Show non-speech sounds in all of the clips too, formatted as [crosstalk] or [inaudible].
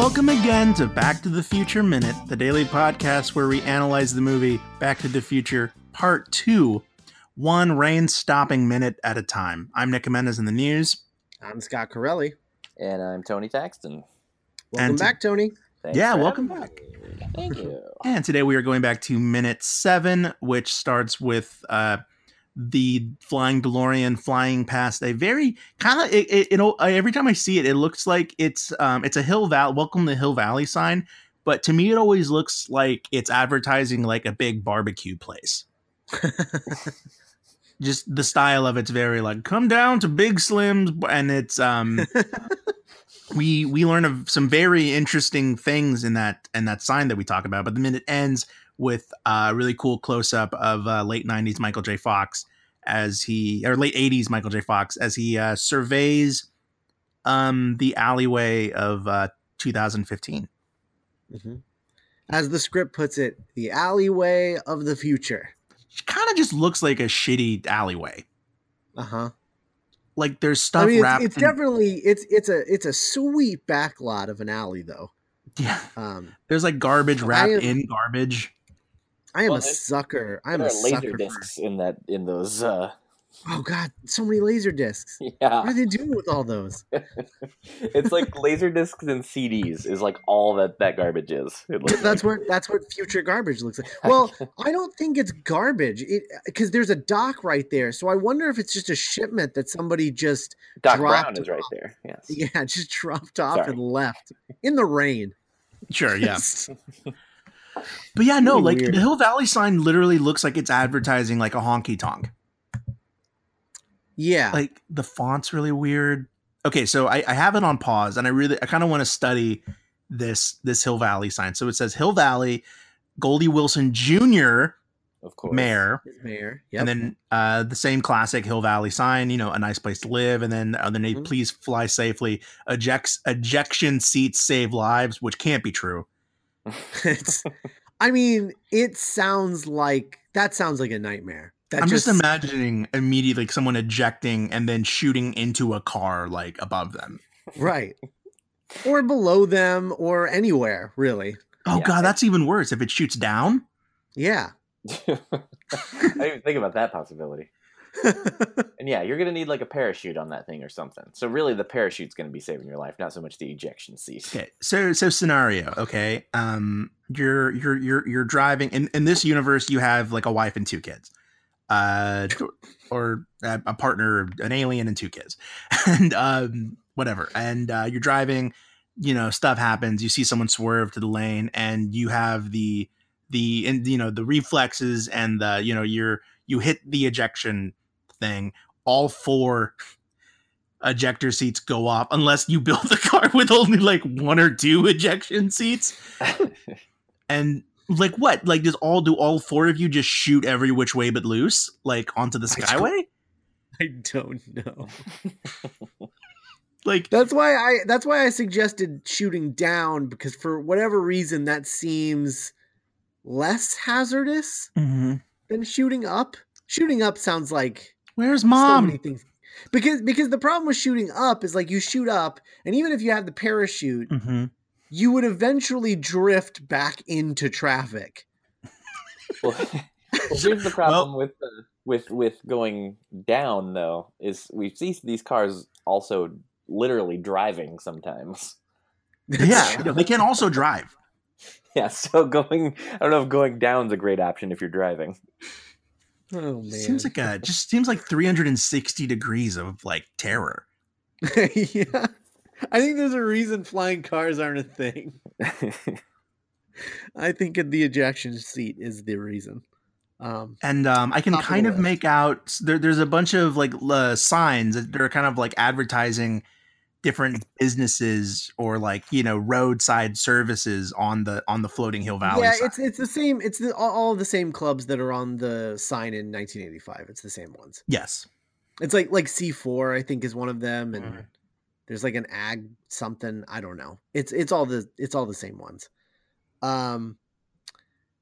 Welcome again to Back to the Future Minute, the daily podcast where we analyze the movie Back to the Future Part 2, one rain stopping minute at a time. I'm Nick Mendes in the news. I'm Scott Corelli. And I'm Tony Thaxton. Welcome And to- back, Tony. Thanks Yeah, welcome back. me. Thank you. And today we are going back to minute seven, which starts with uh, the flying DeLorean flying past a very kind of it, it, you know every time I see it, it looks like it's um it's a Hill Valley welcome to Hill Valley sign, but to me it always looks like it's advertising like a big barbecue place. [laughs] Just the style of it's very like come down to Big Slim's, and it's um [laughs] we we learn of some very interesting things in that in that sign that we talk about. But the minute ends with a really cool close up of uh, late '90s Michael J. Fox as he or late '80s Michael J. Fox as he uh, surveys um, the alleyway of uh, 2015. Mm-hmm. As the script puts it, the alleyway of the future. It kind of just looks like a shitty alleyway. Uh huh. Like there's stuff I mean, wrapped. it's, it's in- definitely it's it's a it's a sweet backlot of an alley, though. yeah. Um, There's like garbage wrapped am- in garbage. I am Well, a sucker. I'm a are laser sucker. For, discs in that in those. uh oh God, so many laser discs. [laughs] Yeah, What are they doing with all those? [laughs] it's like laser discs and CDs is like all that that garbage is. [laughs] That's like. what that's what future garbage looks like. Well, I don't think it's garbage because there's a dock right there. So I wonder if it's just a shipment that somebody just Doc dropped Brown is right there. Yes. yeah just dropped off Sorry. and left in the rain. Sure, yeah. But yeah, no, like weird. the Hill Valley sign literally looks like it's advertising like a honky tonk. yeah. Like the font's really weird. Okay, so I, I have it on pause and I really I kind of want to study this this Hill Valley sign. So it says Hill Valley, Goldie Wilson Jr. Of course. Mayor, mayor. Yep. and then uh, the same classic Hill Valley sign, you know, a nice place to live, and then underneath, Mhm. please fly safely. Ejects ejection seats save lives, which can't be true. [laughs] it's I mean, it sounds like that sounds like a nightmare. That I'm just, imagining immediately like, someone ejecting and then shooting into a car like above them. right. Or below them or anywhere, really. Oh Yeah. god, that's even worse if it shoots down. Yeah. [laughs] I didn't even think about that possibility. [laughs] And yeah, you're gonna need like a parachute on that thing or something. So really, the parachute's gonna be saving your life, not so much the ejection seat. Okay, so so scenario. Okay, um, you're you're you're you're driving in in this universe. You have like a wife and two kids, uh, or a, a partner, an alien, and two kids, [laughs] and um, whatever. And uh, you're driving. You know, stuff happens. You see someone swerve to the lane, and you have the the and you know the reflexes and the you know you're you hit the ejection thing. All four ejector seats go off unless you build the [laughs] car with only like one or two ejection seats. [laughs] And like what? Like does all do all four of you just shoot every which way but loose, like onto the I skyway? I don't know. Like That's why I that's why I suggested shooting down because for whatever reason that seems less hazardous mhm. than shooting up. Shooting up sounds like where's so many mom? things. Because because the problem with shooting up is like you shoot up and even if you have the parachute, hmm you would eventually drift back into traffic. well, [laughs] well, here's the problem with uh, with with going down though is we see these cars also literally driving sometimes. Yeah, they can also drive. [laughs] Yeah, so going I don't know if going down's a great option if you're driving. Oh man. Seems like a just seems like 360 degrees of like terror. [laughs] yeah. I think there's a reason flying cars aren't a thing. [laughs] I think the ejection seat is the reason. Um, and um, I can Top of kind of make out there, there's a bunch of like uh, signs that are kind of like advertising different businesses or like you know roadside services on the on the floating hill valley yeah, side. it's it's the same. It's the, all, the same clubs that are on the sign in 1985. It's the same ones. yes It's like like C4, I think, is one of them, and Mhm. there's like an ag something. I don't know. It's it's all the it's all the same ones. Um,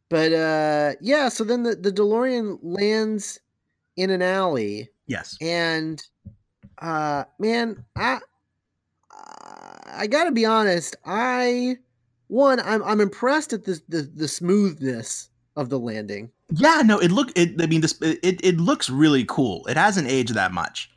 but uh, yeah. So then the the DeLorean lands in an alley, yes and uh, man, I I got to be honest. I one, I'm I'm impressed at the, the the smoothness of the landing. Yeah, no, it look it. I mean, this it it looks really cool. It hasn't aged that much.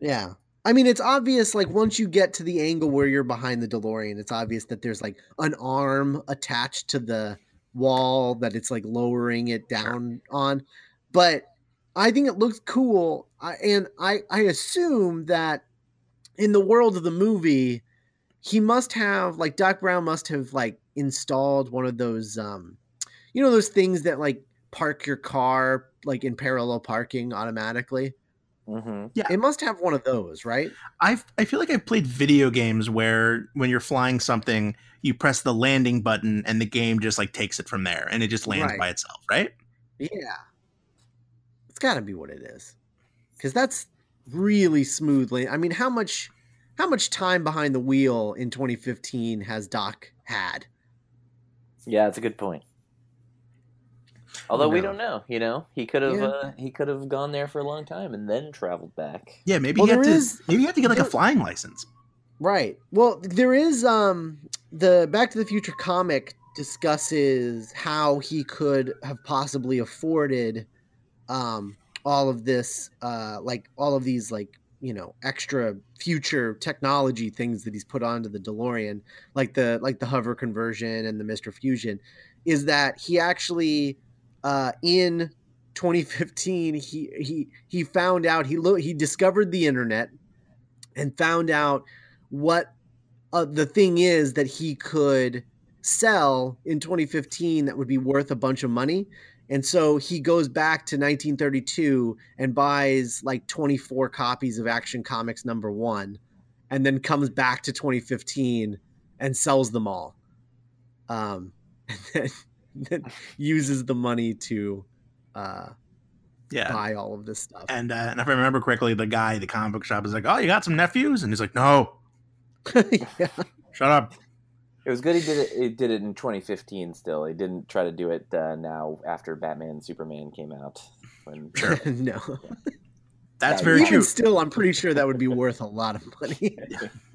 Yeah. I mean, it's obvious, like, once you get to the angle where you're behind the DeLorean, it's obvious that there's, like, an arm attached to the wall that it's, like, lowering it down on. But I think it looks cool. I, and I, I assume that in the world of the movie, he must have, like, Doc Brown must have, like, installed one of those, um, you know, those things that, like, park your car, like, in parallel parking automatically. Mm-hmm. Yeah, it must have one of those, right? I I feel like I've played video games where when you're flying something, you press the landing button and the game just like takes it from there and it just lands Right. by itself, right? Yeah, it's got to be what it is, because that's really smoothly. I mean, how much how much time behind the wheel in 2015 has Doc had? Yeah, that's a good point. Although we don't know, you know, he could have Yeah. uh, he could have gone there for a long time and then traveled back. Yeah, maybe Well, you have to is- maybe you have to get like a flying license. Right. Well, there is um the Back to the Future comic discusses how he could have possibly afforded um all of this uh like all of these like you know extra future technology things that he's put onto the DeLorean like the like the hover conversion and the Mr. Fusion is that he actually uh in 2015 he he he found out he lo- he discovered the internet and found out what uh, the thing is that he could sell in 2015 that would be worth a bunch of money. And so he goes back to 1932 and buys like 24 copies of Action Comics number one, and then comes back to 2015 and sells them all. Um, [laughs] and then, then uses the money to uh, Yeah. buy all of this stuff. And, uh, and if I remember correctly, the guy, the comic book shop, is like, "Oh, you got some nephews?" And he's like, "No, [laughs] yeah. shut up." It was good he did it. He did it in 2015. Still, he didn't try to do it uh, now after Batman and Superman came out. When [laughs] Sure. [laughs] no. That's Yeah, very Even true. still, I'm pretty sure that would be worth a lot of money. [laughs]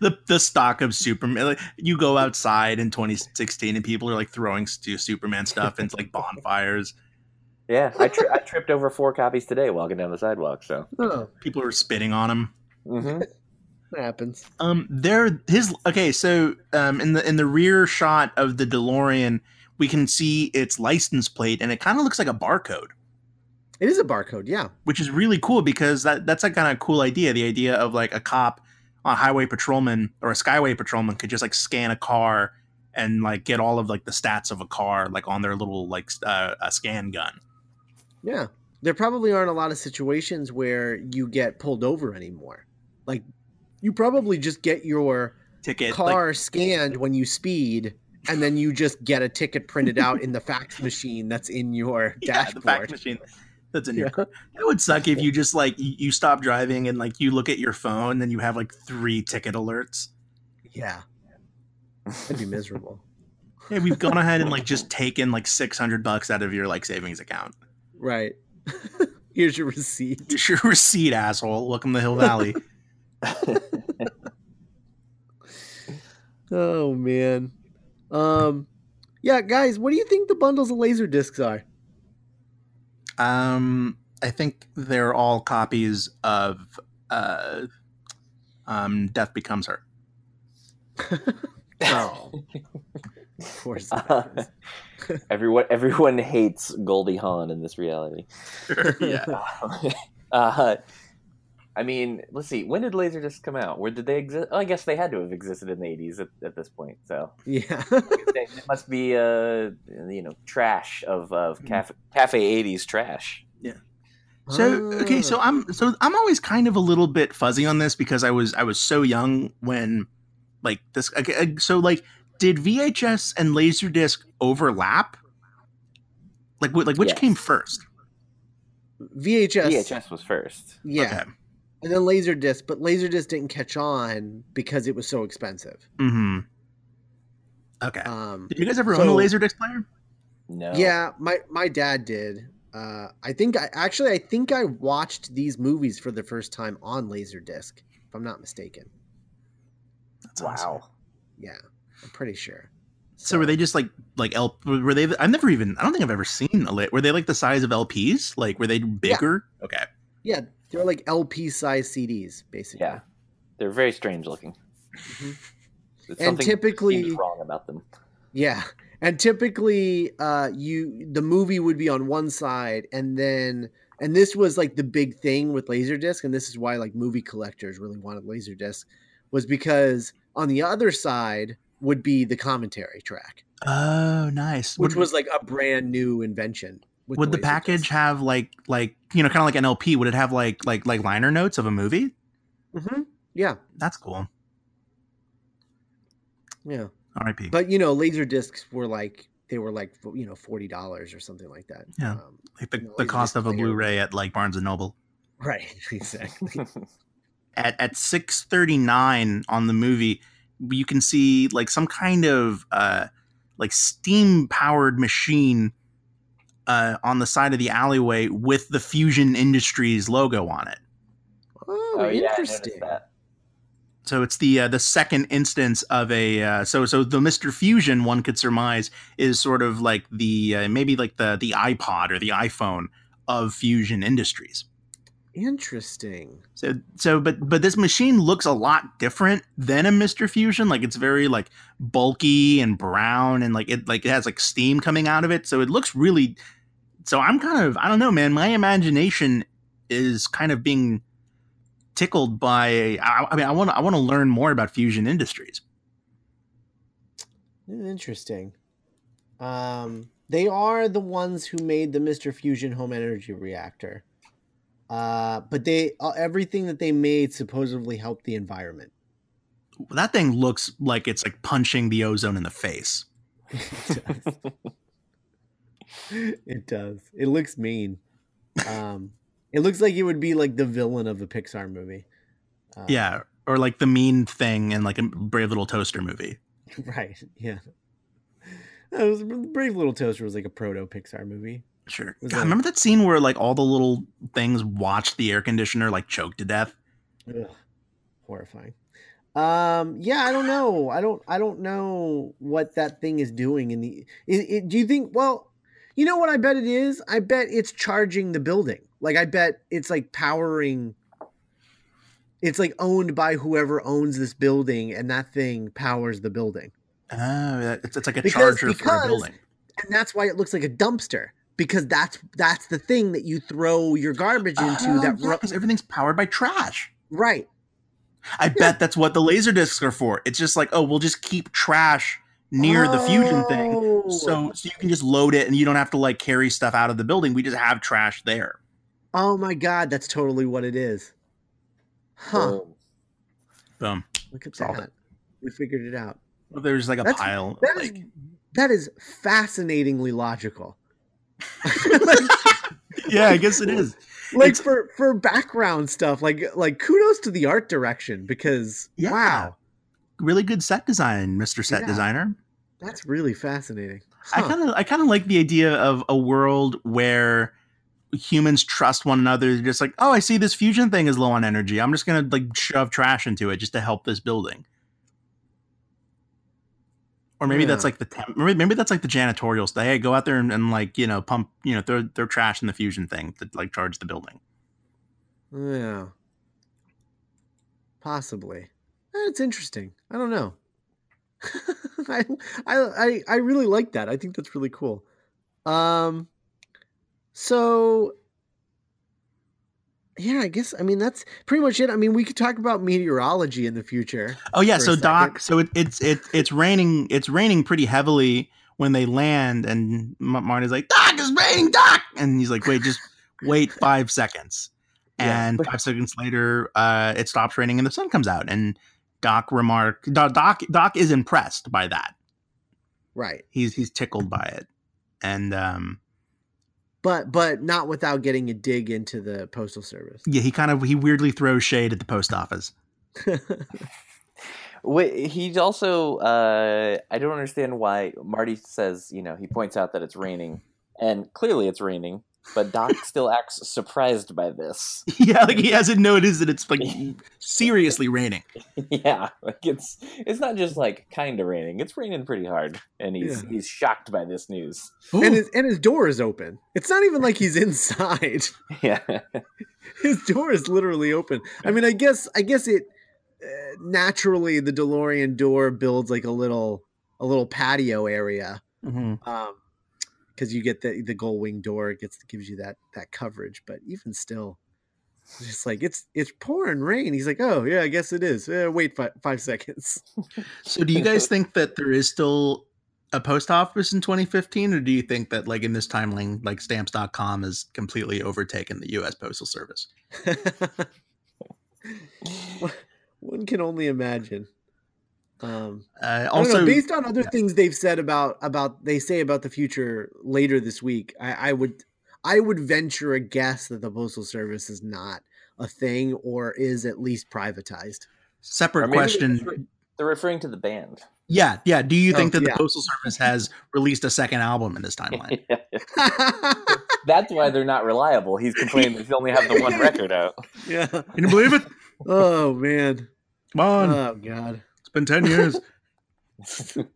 the the stock of Superman. Like, you go outside in 2016 and people are like throwing stu- Superman stuff into like bonfires. yeah, I, tri- I tripped over four copies today walking down the sidewalk. So oh, People are spitting on him. hmm that happens. Um, there his okay. So um, in the in the rear shot of the DeLorean, we can see its license plate, and it kind of looks like a barcode, It is a barcode, yeah. which is really cool because that that's a kind of cool idea. The idea of like a cop, a highway patrolman or a skyway patrolman could just like scan a car and like get all of like the stats of a car like on their little like uh, a scan gun. Yeah. There probably aren't a lot of situations where you get pulled over anymore. Like, you probably just get your Ticket like, car scanned when you speed, and then you just get a ticket printed out in the fax [laughs] machine that's in your yeah, the fax dashboard. machine that's in your Yeah. car. It would suck if you just like you, stop driving and like you look at your phone and you have like three ticket alerts. Yeah. That'd be miserable. [laughs] Hey, we've gone ahead and like just taken like six hundred bucks out of your like savings account. right. [laughs] Here's your receipt. Here's your receipt, asshole. Welcome to Hill Valley. [laughs] Oh man. Um yeah, guys, what do you think the bundles of laser discs are? um, I think they're all copies of uh, um, Death Becomes Her. [laughs] Oh. of course. Uh, [laughs] everyone everyone hates Goldie Hawn in this reality. yeah. uh, I mean, let's see. When did Laserdisc come out? Where did they exist? Oh, I guess they had to have existed in the '80s at, at this point. So Yeah. [laughs] it must be, uh, you know, trash of of cafe, cafe '80s trash. Yeah. So okay, Ah. so I'm so I'm always kind of a little bit fuzzy on this because I was I was so young when like this. Okay, so like, did VHS and Laserdisc overlap? Like, like which Yes. came first? VHS. VHS was first. Yeah. Okay. And then Laserdisc, but Laserdisc didn't catch on because it was so expensive. Mm-hmm. Okay. Um, did you guys ever so- own a Laserdisc player? No. Yeah, my my dad did. Uh, I think I actually I think I watched these movies for the first time on Laserdisc, if I'm not mistaken. That's wow. awesome. Yeah, I'm pretty sure. So, were they just like like L? Were they? I've never even. I don't think I've ever seen a lit. Were they like the size of LPs? Like were they bigger? Okay. Yeah, they're like LP size CDs, basically. Yeah, they're very strange looking. Mhm. And typically- seems wrong about them. Yeah, and typically, uh, you the movie would be on one side, and then and this was like the big thing with Laserdisc, and this is why like movie collectors really wanted Laserdisc, was because on the other side would be the commentary track, Oh, nice. which was like a brand new invention. Would the Laserdisc. package have like like you know kind of like an LP? Would it have like like like liner notes of a movie? Mhm. Yeah, That's cool. yeah. R.I.P. But you know, laser discs were like they were like you know forty dollars or something like that. Yeah. Um, like the, no, the cost of a. Blu-ray at like Barnes and Noble. right. [laughs] Exactly. [laughs] At at six thirty nine on the movie, you can see like some kind of uh like steam powered machine uh on the side of the alleyway with the Fusion Industries logo on it. oh, oh yeah, I interesting. that. So it's the uh, the second instance of a uh, so so the Mister Fusion one could surmise is sort of like the uh, maybe like the the iPod or the iPhone of Fusion Industries. Interesting. So so but but this machine looks a lot different than a Mister Fusion. Like it's very like bulky and brown and like it like it has like steam coming out of it. So it looks really. So I'm kind of I don't know, man. My imagination is kind of being tickled by. I, I mean, I want I want to learn more about Fusion Industries. Interesting. Um, they are the ones who made the Mister Fusion home energy reactor. Uh, but they uh, everything that they made supposedly helped the environment. That thing looks like it's like punching the ozone in the face. [laughs] [laughs] [laughs] it does. It looks mean. Um, it looks like it would be like the villain of a Pixar movie. Uh, Yeah, or like the mean thing in like a Brave Little Toaster movie. [laughs] Right. Yeah. That was, Brave Little Toaster was like a proto Pixar movie. Sure. God, remember that scene where like all the little things watched the air conditioner like choke to death? Ugh, horrifying. Um, yeah, I don't know. I don't. I don't know what that thing is doing. In the, it, it, do you think? Well, you know what? I bet it is. I bet it's charging the building. Like I bet it's like powering. It's like owned by whoever owns this building, and that thing powers the building, Oh, it's, it's like a Because- charger for a building. and that's why it looks like a dumpster because that's that's the thing that you throw your garbage into. Oh, that yeah, ru- 'cause everything's powered by trash. right. I bet that's what the laser discs are for. It's just like, oh, we'll just keep trash near the fusion thing. Oh. So, so you can just load it and you don't have to like carry stuff out of the building. We just have trash there. Oh my god, that's totally what it is. Huh. Boom. Boom. Look at Solved that. We figured it out. Well, There's like a That's- pile. That is like, that is fascinatingly logical. [laughs] yeah, I guess it is. [laughs] like It's- for for background stuff, like like kudos to the art direction because Yeah. wow, Really good set design, Mr. Set Yeah. Designer. That's really fascinating. I kind of I kind of like the idea of a world where humans trust one another. They're just like, oh, I see this fusion thing is low on energy. I'm just gonna like shove trash into it just to help this building. Or maybe that's like the temp- maybe, maybe that's like the janitorial stuff. Hey, go out there and, and like you know pump you know throw throw trash in the fusion thing to like charge the building. Yeah. Possibly. It's interesting. I don't know. [laughs] I, I I really like that. I think that's really cool. Um so yeah, I guess I mean that's pretty much it. I mean, we could talk about meteorology in the future. Oh yeah, so Doc, so it, it's it, it's raining. It's raining pretty heavily when they land, and Marty's like, "Doc, it's raining, Doc," and he's like, "Wait, just wait five seconds." [laughs] Yeah. And five seconds later, uh, it stops raining and the sun comes out. And Doc remark, Doc, Doc, Doc is impressed by that. Right. He's he's tickled by it, and um, But but not without getting a dig into the postal service. yeah, he kind of he weirdly throws shade at the post office. [laughs] Wait, he's also. Uh, I don't understand why Marty says. You know, he points out that it's raining, and clearly it's raining. But Doc still acts surprised by this. [laughs] Yeah, like he hasn't noticed that it's like seriously raining. [laughs] yeah, like it's it's not just like kind of raining; it's raining pretty hard, and he's Yeah. he's shocked by this news. and his and his door is open. It's not even like he's [laughs] inside. Yeah, his door is literally open. I mean, I guess I guess it uh, naturally the DeLorean door builds like a little a little patio area Mhm. um because you get the the gull wing door it gets gives you that that coverage but even still it's just like it's it's pouring rain he's like oh yeah i guess it is Eh, wait fi- five seconds [laughs] So, do you guys think that there is still a post office in 2015, or do you think that, like in this timeline, like stamps.com has completely overtaken the U.S. Postal Service? [laughs] one can only imagine um Uh, also, know, based on other yeah. things they've said about about they say about the future later this week, I, I would I would venture a guess that the postal service is not a thing or is at least privatized. separate question. They're, they're referring to the band. Yeah, yeah. Do you think Oh, that the. Postal Service has released a second album in this timeline? [laughs] [laughs] That's why they're not reliable. He's complaining that they only have the one [laughs] record out. yeah. Can you believe it? Oh man. Come on, Oh god. It's been ten years. [laughs]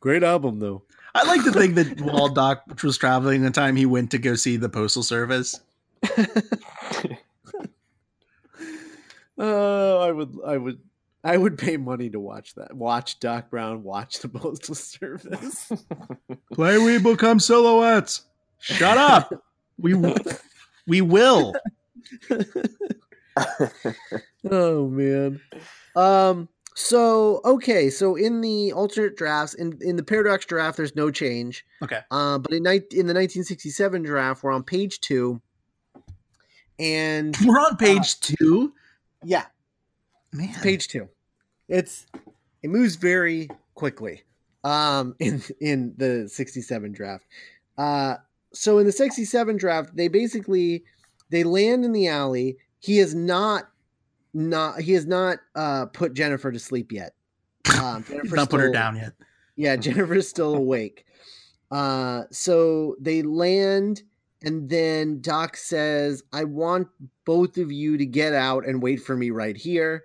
Great album though. I like to think that while Doc was traveling, the time he went to go see the Postal Service, [laughs] Oh, I would I would I would pay money to watch that. Watch Doc Brown watch the [laughs] postal service. play we become silhouettes. Shut up. We we will. oh man. Um so okay, so in the alternate drafts in in the paradox draft there's no change. Okay. Uh but in night in the 1967 draft we're on page 2 and We're on page two. yeah, Man, page 2. It's it moves very quickly um [laughs] in in the 67 draft. Uh so in the 67 draft they basically they land in the alley. He is not not he has not uh put Jennifer to sleep yet. Um [laughs] Jennifer's not put her down yet. Yeah, [laughs] Jennifer's still awake. Uh so they land and then Doc says, I want both of you to get out and wait for me right here.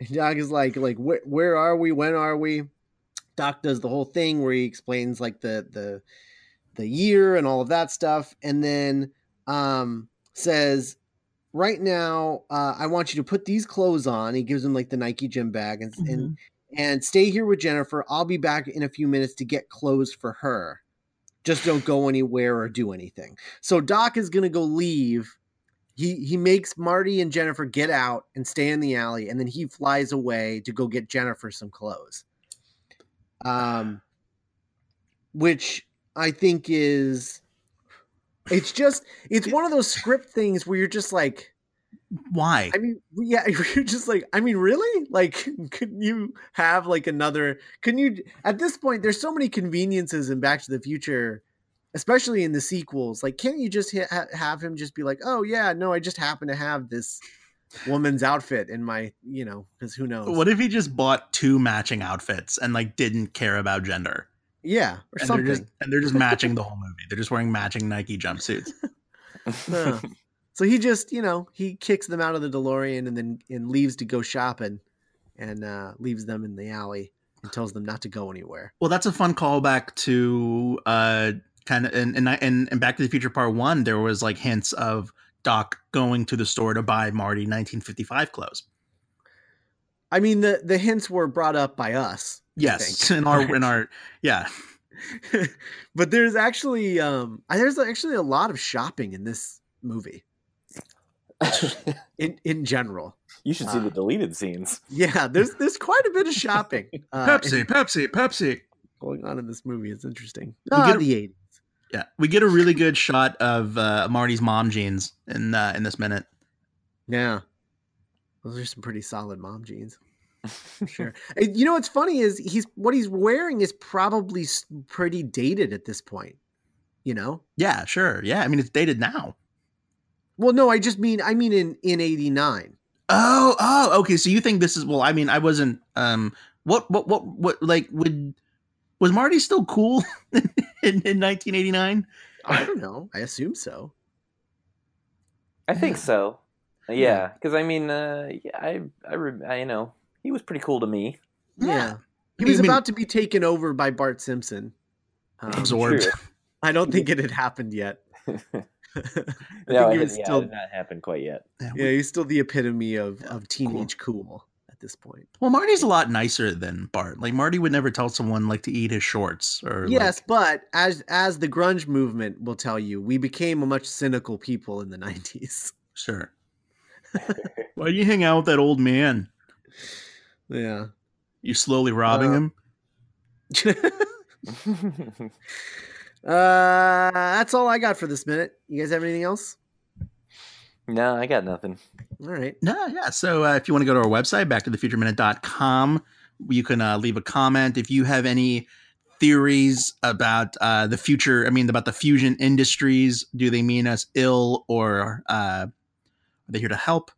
And Doc is like, like, where, where are we? When are we? Doc does the whole thing where he explains like the the the year and all of that stuff, and then um says, right now, uh, I want you to put these clothes on. He gives him like the Nike gym bag and, and and stay here with Jennifer. I'll be back in a few minutes to get clothes for her. Just don't go anywhere or do anything. So Doc is gonna go leave. He he makes Marty and Jennifer get out and stay in the alley, and then he flies away to go get Jennifer some clothes. Um, which I think is, it's just it's one of those script things where you're just like, Why? I mean, yeah, [laughs] you're just like, I mean, really? Like, couldn't you have like another? Couldn't you? At this point, there's so many conveniences in Back to the Future, especially in the sequels. Like, can't you just ha- have him just be like, oh yeah, no, I just happen to have this woman's outfit in my, you know, because who knows? What if he just bought two matching outfits and like didn't care about gender? Yeah, or And something. they're just and they're just [laughs] matching the whole movie. They're just wearing matching Nike jumpsuits. [laughs] Huh. so he just, you know, he kicks them out of the DeLorean and then and leaves to go shopping, and uh, leaves them in the alley and tells them not to go anywhere. Well, that's a fun callback to uh kind of in, in in in Back to the Future Part One. There was like hints of Doc going to the store to buy Marty 1955 clothes. I mean, the the hints were brought up by us. I Yes, in our in [laughs] our yeah. [laughs] but there's actually um there's actually a lot of shopping in this movie in in general. you should see Ah. the deleted scenes. Yeah, there's there's quite a bit of shopping [laughs] uh, Pepsi, in- Pepsi, Pepsi. going on in this movie. It's interesting. We Ah, get a- the 80s. Yeah, we get a really good shot of uh, Marty's mom jeans in uh, in this minute. Yeah. Those are some pretty solid mom jeans. Sure. [laughs] You know what's funny is he's what he's wearing is probably pretty dated at this point. You know? Yeah, sure. Yeah, I mean it's dated now. Well, no, I just mean I mean in in 89. Oh, oh, okay. So you think this is well? I mean, I wasn't. Um, what, what, what, what? Like, would was Marty still cool [laughs] in, in 1989? I don't know. I assume so. I think [sighs] so. Yeah. Yeah, because I mean, uh, yeah, I, I, re- I, you know, he was pretty cool to me. Yeah. He was mean- about to be taken over by Bart Simpson. Um, Absorbed. True. [laughs] I don't think it had [laughs] happened yet. [laughs] I no, think it, he was yeah, still it did not happen quite yet. Yeah, yeah, he's still the epitome of, Yeah, of teenage cool. at this point. Well, Marty's a lot nicer than Bart. Like Marty would never tell someone like to eat his shorts or Yes, like- but as as the grunge movement will tell you, we became a much cynical people in the 90s. sure. Why do you hang out with that old man? Yeah. You slowly robbing Uh, him? [laughs] Uh, that's all I got for this minute. You guys have anything else? no, I got nothing. All right. No, yeah. So uh, if you want to go to our website, back to the futureminute.com, you can uh, leave a comment. If you have any theories about uh, the future, I mean, about the fusion industries, do they mean us ill or uh, are they here to help?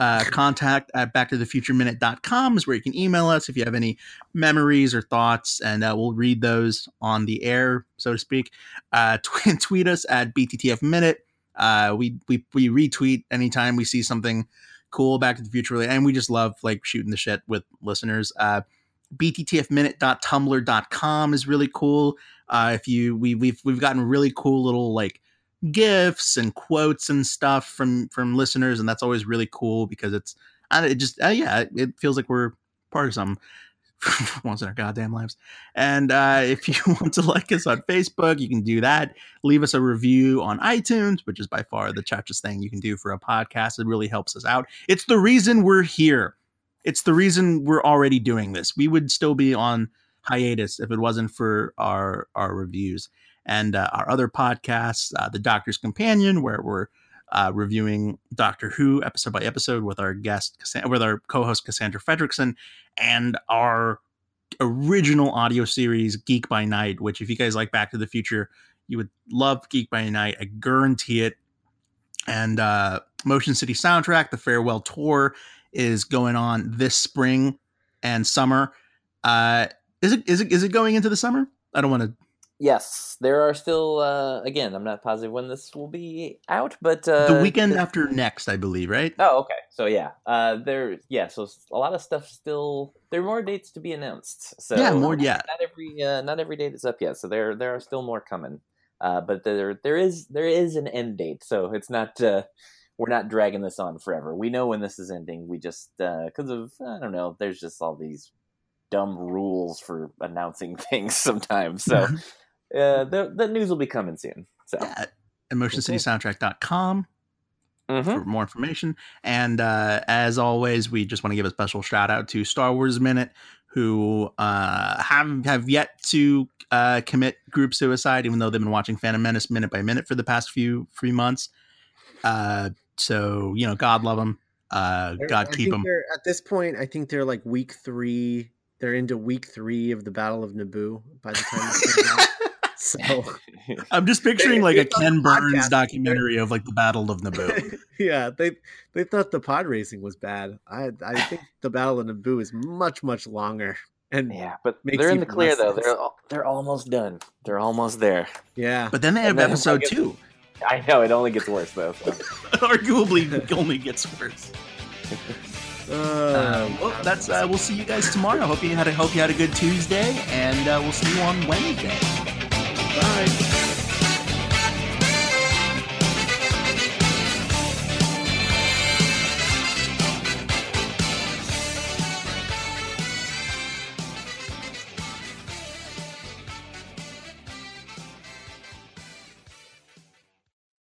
Uh, contact at backtothefutureminute.com is where you can email us if you have any memories or thoughts, and uh, we'll read those on the air, so to speak. Uh, [laughs] tweet, tweet us at BTTF Minute. Uh, we, we we retweet anytime we see something cool back to the future and we just love like shooting the shit with listeners uh bttfminute.tumblr.com is really cool uh if you we we've we've gotten really cool little like gifs and quotes and stuff from from listeners and that's always really cool because it's it just uh, yeah it feels like we're part of something [laughs] once in our goddamn lives and uh if you [laughs] want to like us on facebook you can do that leave us a review on iTunes, which is by far the chachest thing you can do for a podcast. It really helps us out. It's the reason we're here. It's the reason we're already doing this. We would still be on hiatus if it wasn't for our our reviews and uh, our other podcasts, uh, the Doctor's Companion, where we're uh, reviewing Doctor Who episode by episode with our guest, with our co-host Cassandra Fredrickson, and our original audio series Geek by Night. Which, if you guys like Back to the Future, you would love Geek by Night. I guarantee it. And uh, Motion City Soundtrack, the farewell tour, is going on this spring and summer. Uh, is it is it is it going into the summer? I don't want to. Yes, there are still. Uh, again, I'm not positive when this will be out, but uh, the weekend the- after next, I believe, right? Oh, okay. So yeah, uh, there. Yeah, so a lot of stuff still. There are more dates to be announced. So Yeah, more yet. Not every. Uh, not every date is up yet. So there. There are still more coming. Uh, but there. There is. There is an end date. So it's not. Uh, we're not dragging this on forever. We know when this is ending. We just because of I don't know. There's just all these dumb rules for announcing [laughs] things sometimes. So uh, the the news will be coming soon. So yeah, at motioncitysoundtrack.com Mhm. for more information. And uh, as always, we just want to give a special shout out to Star Wars Minute, who uh, have have yet to uh, commit group suicide, even though they've been watching Phantom Menace minute by minute for the past few few months. Uh, so you know, God love them. Uh, God I keep them. At this point, I think they're like week three. They're into week three of the Battle of Naboo by the time this comes out. [laughs] So [laughs] I'm just [laughs] picturing like a Ken Burns podcast. documentary of like the Battle of Naboo. [laughs] yeah, they they thought the pod racing was bad. I I think the Battle of Naboo is much much longer. And yeah, Yeah, but they're in the clear though. sense. They're they're almost done. They're almost there. Yeah, but then they have And then, episode like, two. I know it only gets worse though. so. Arguably, only gets worse. uh, Uh, well, that's uh, we'll see you guys tomorrow. Hope you had a hope you had a good Tuesday, and uh, we'll see you on Wednesday. Bye.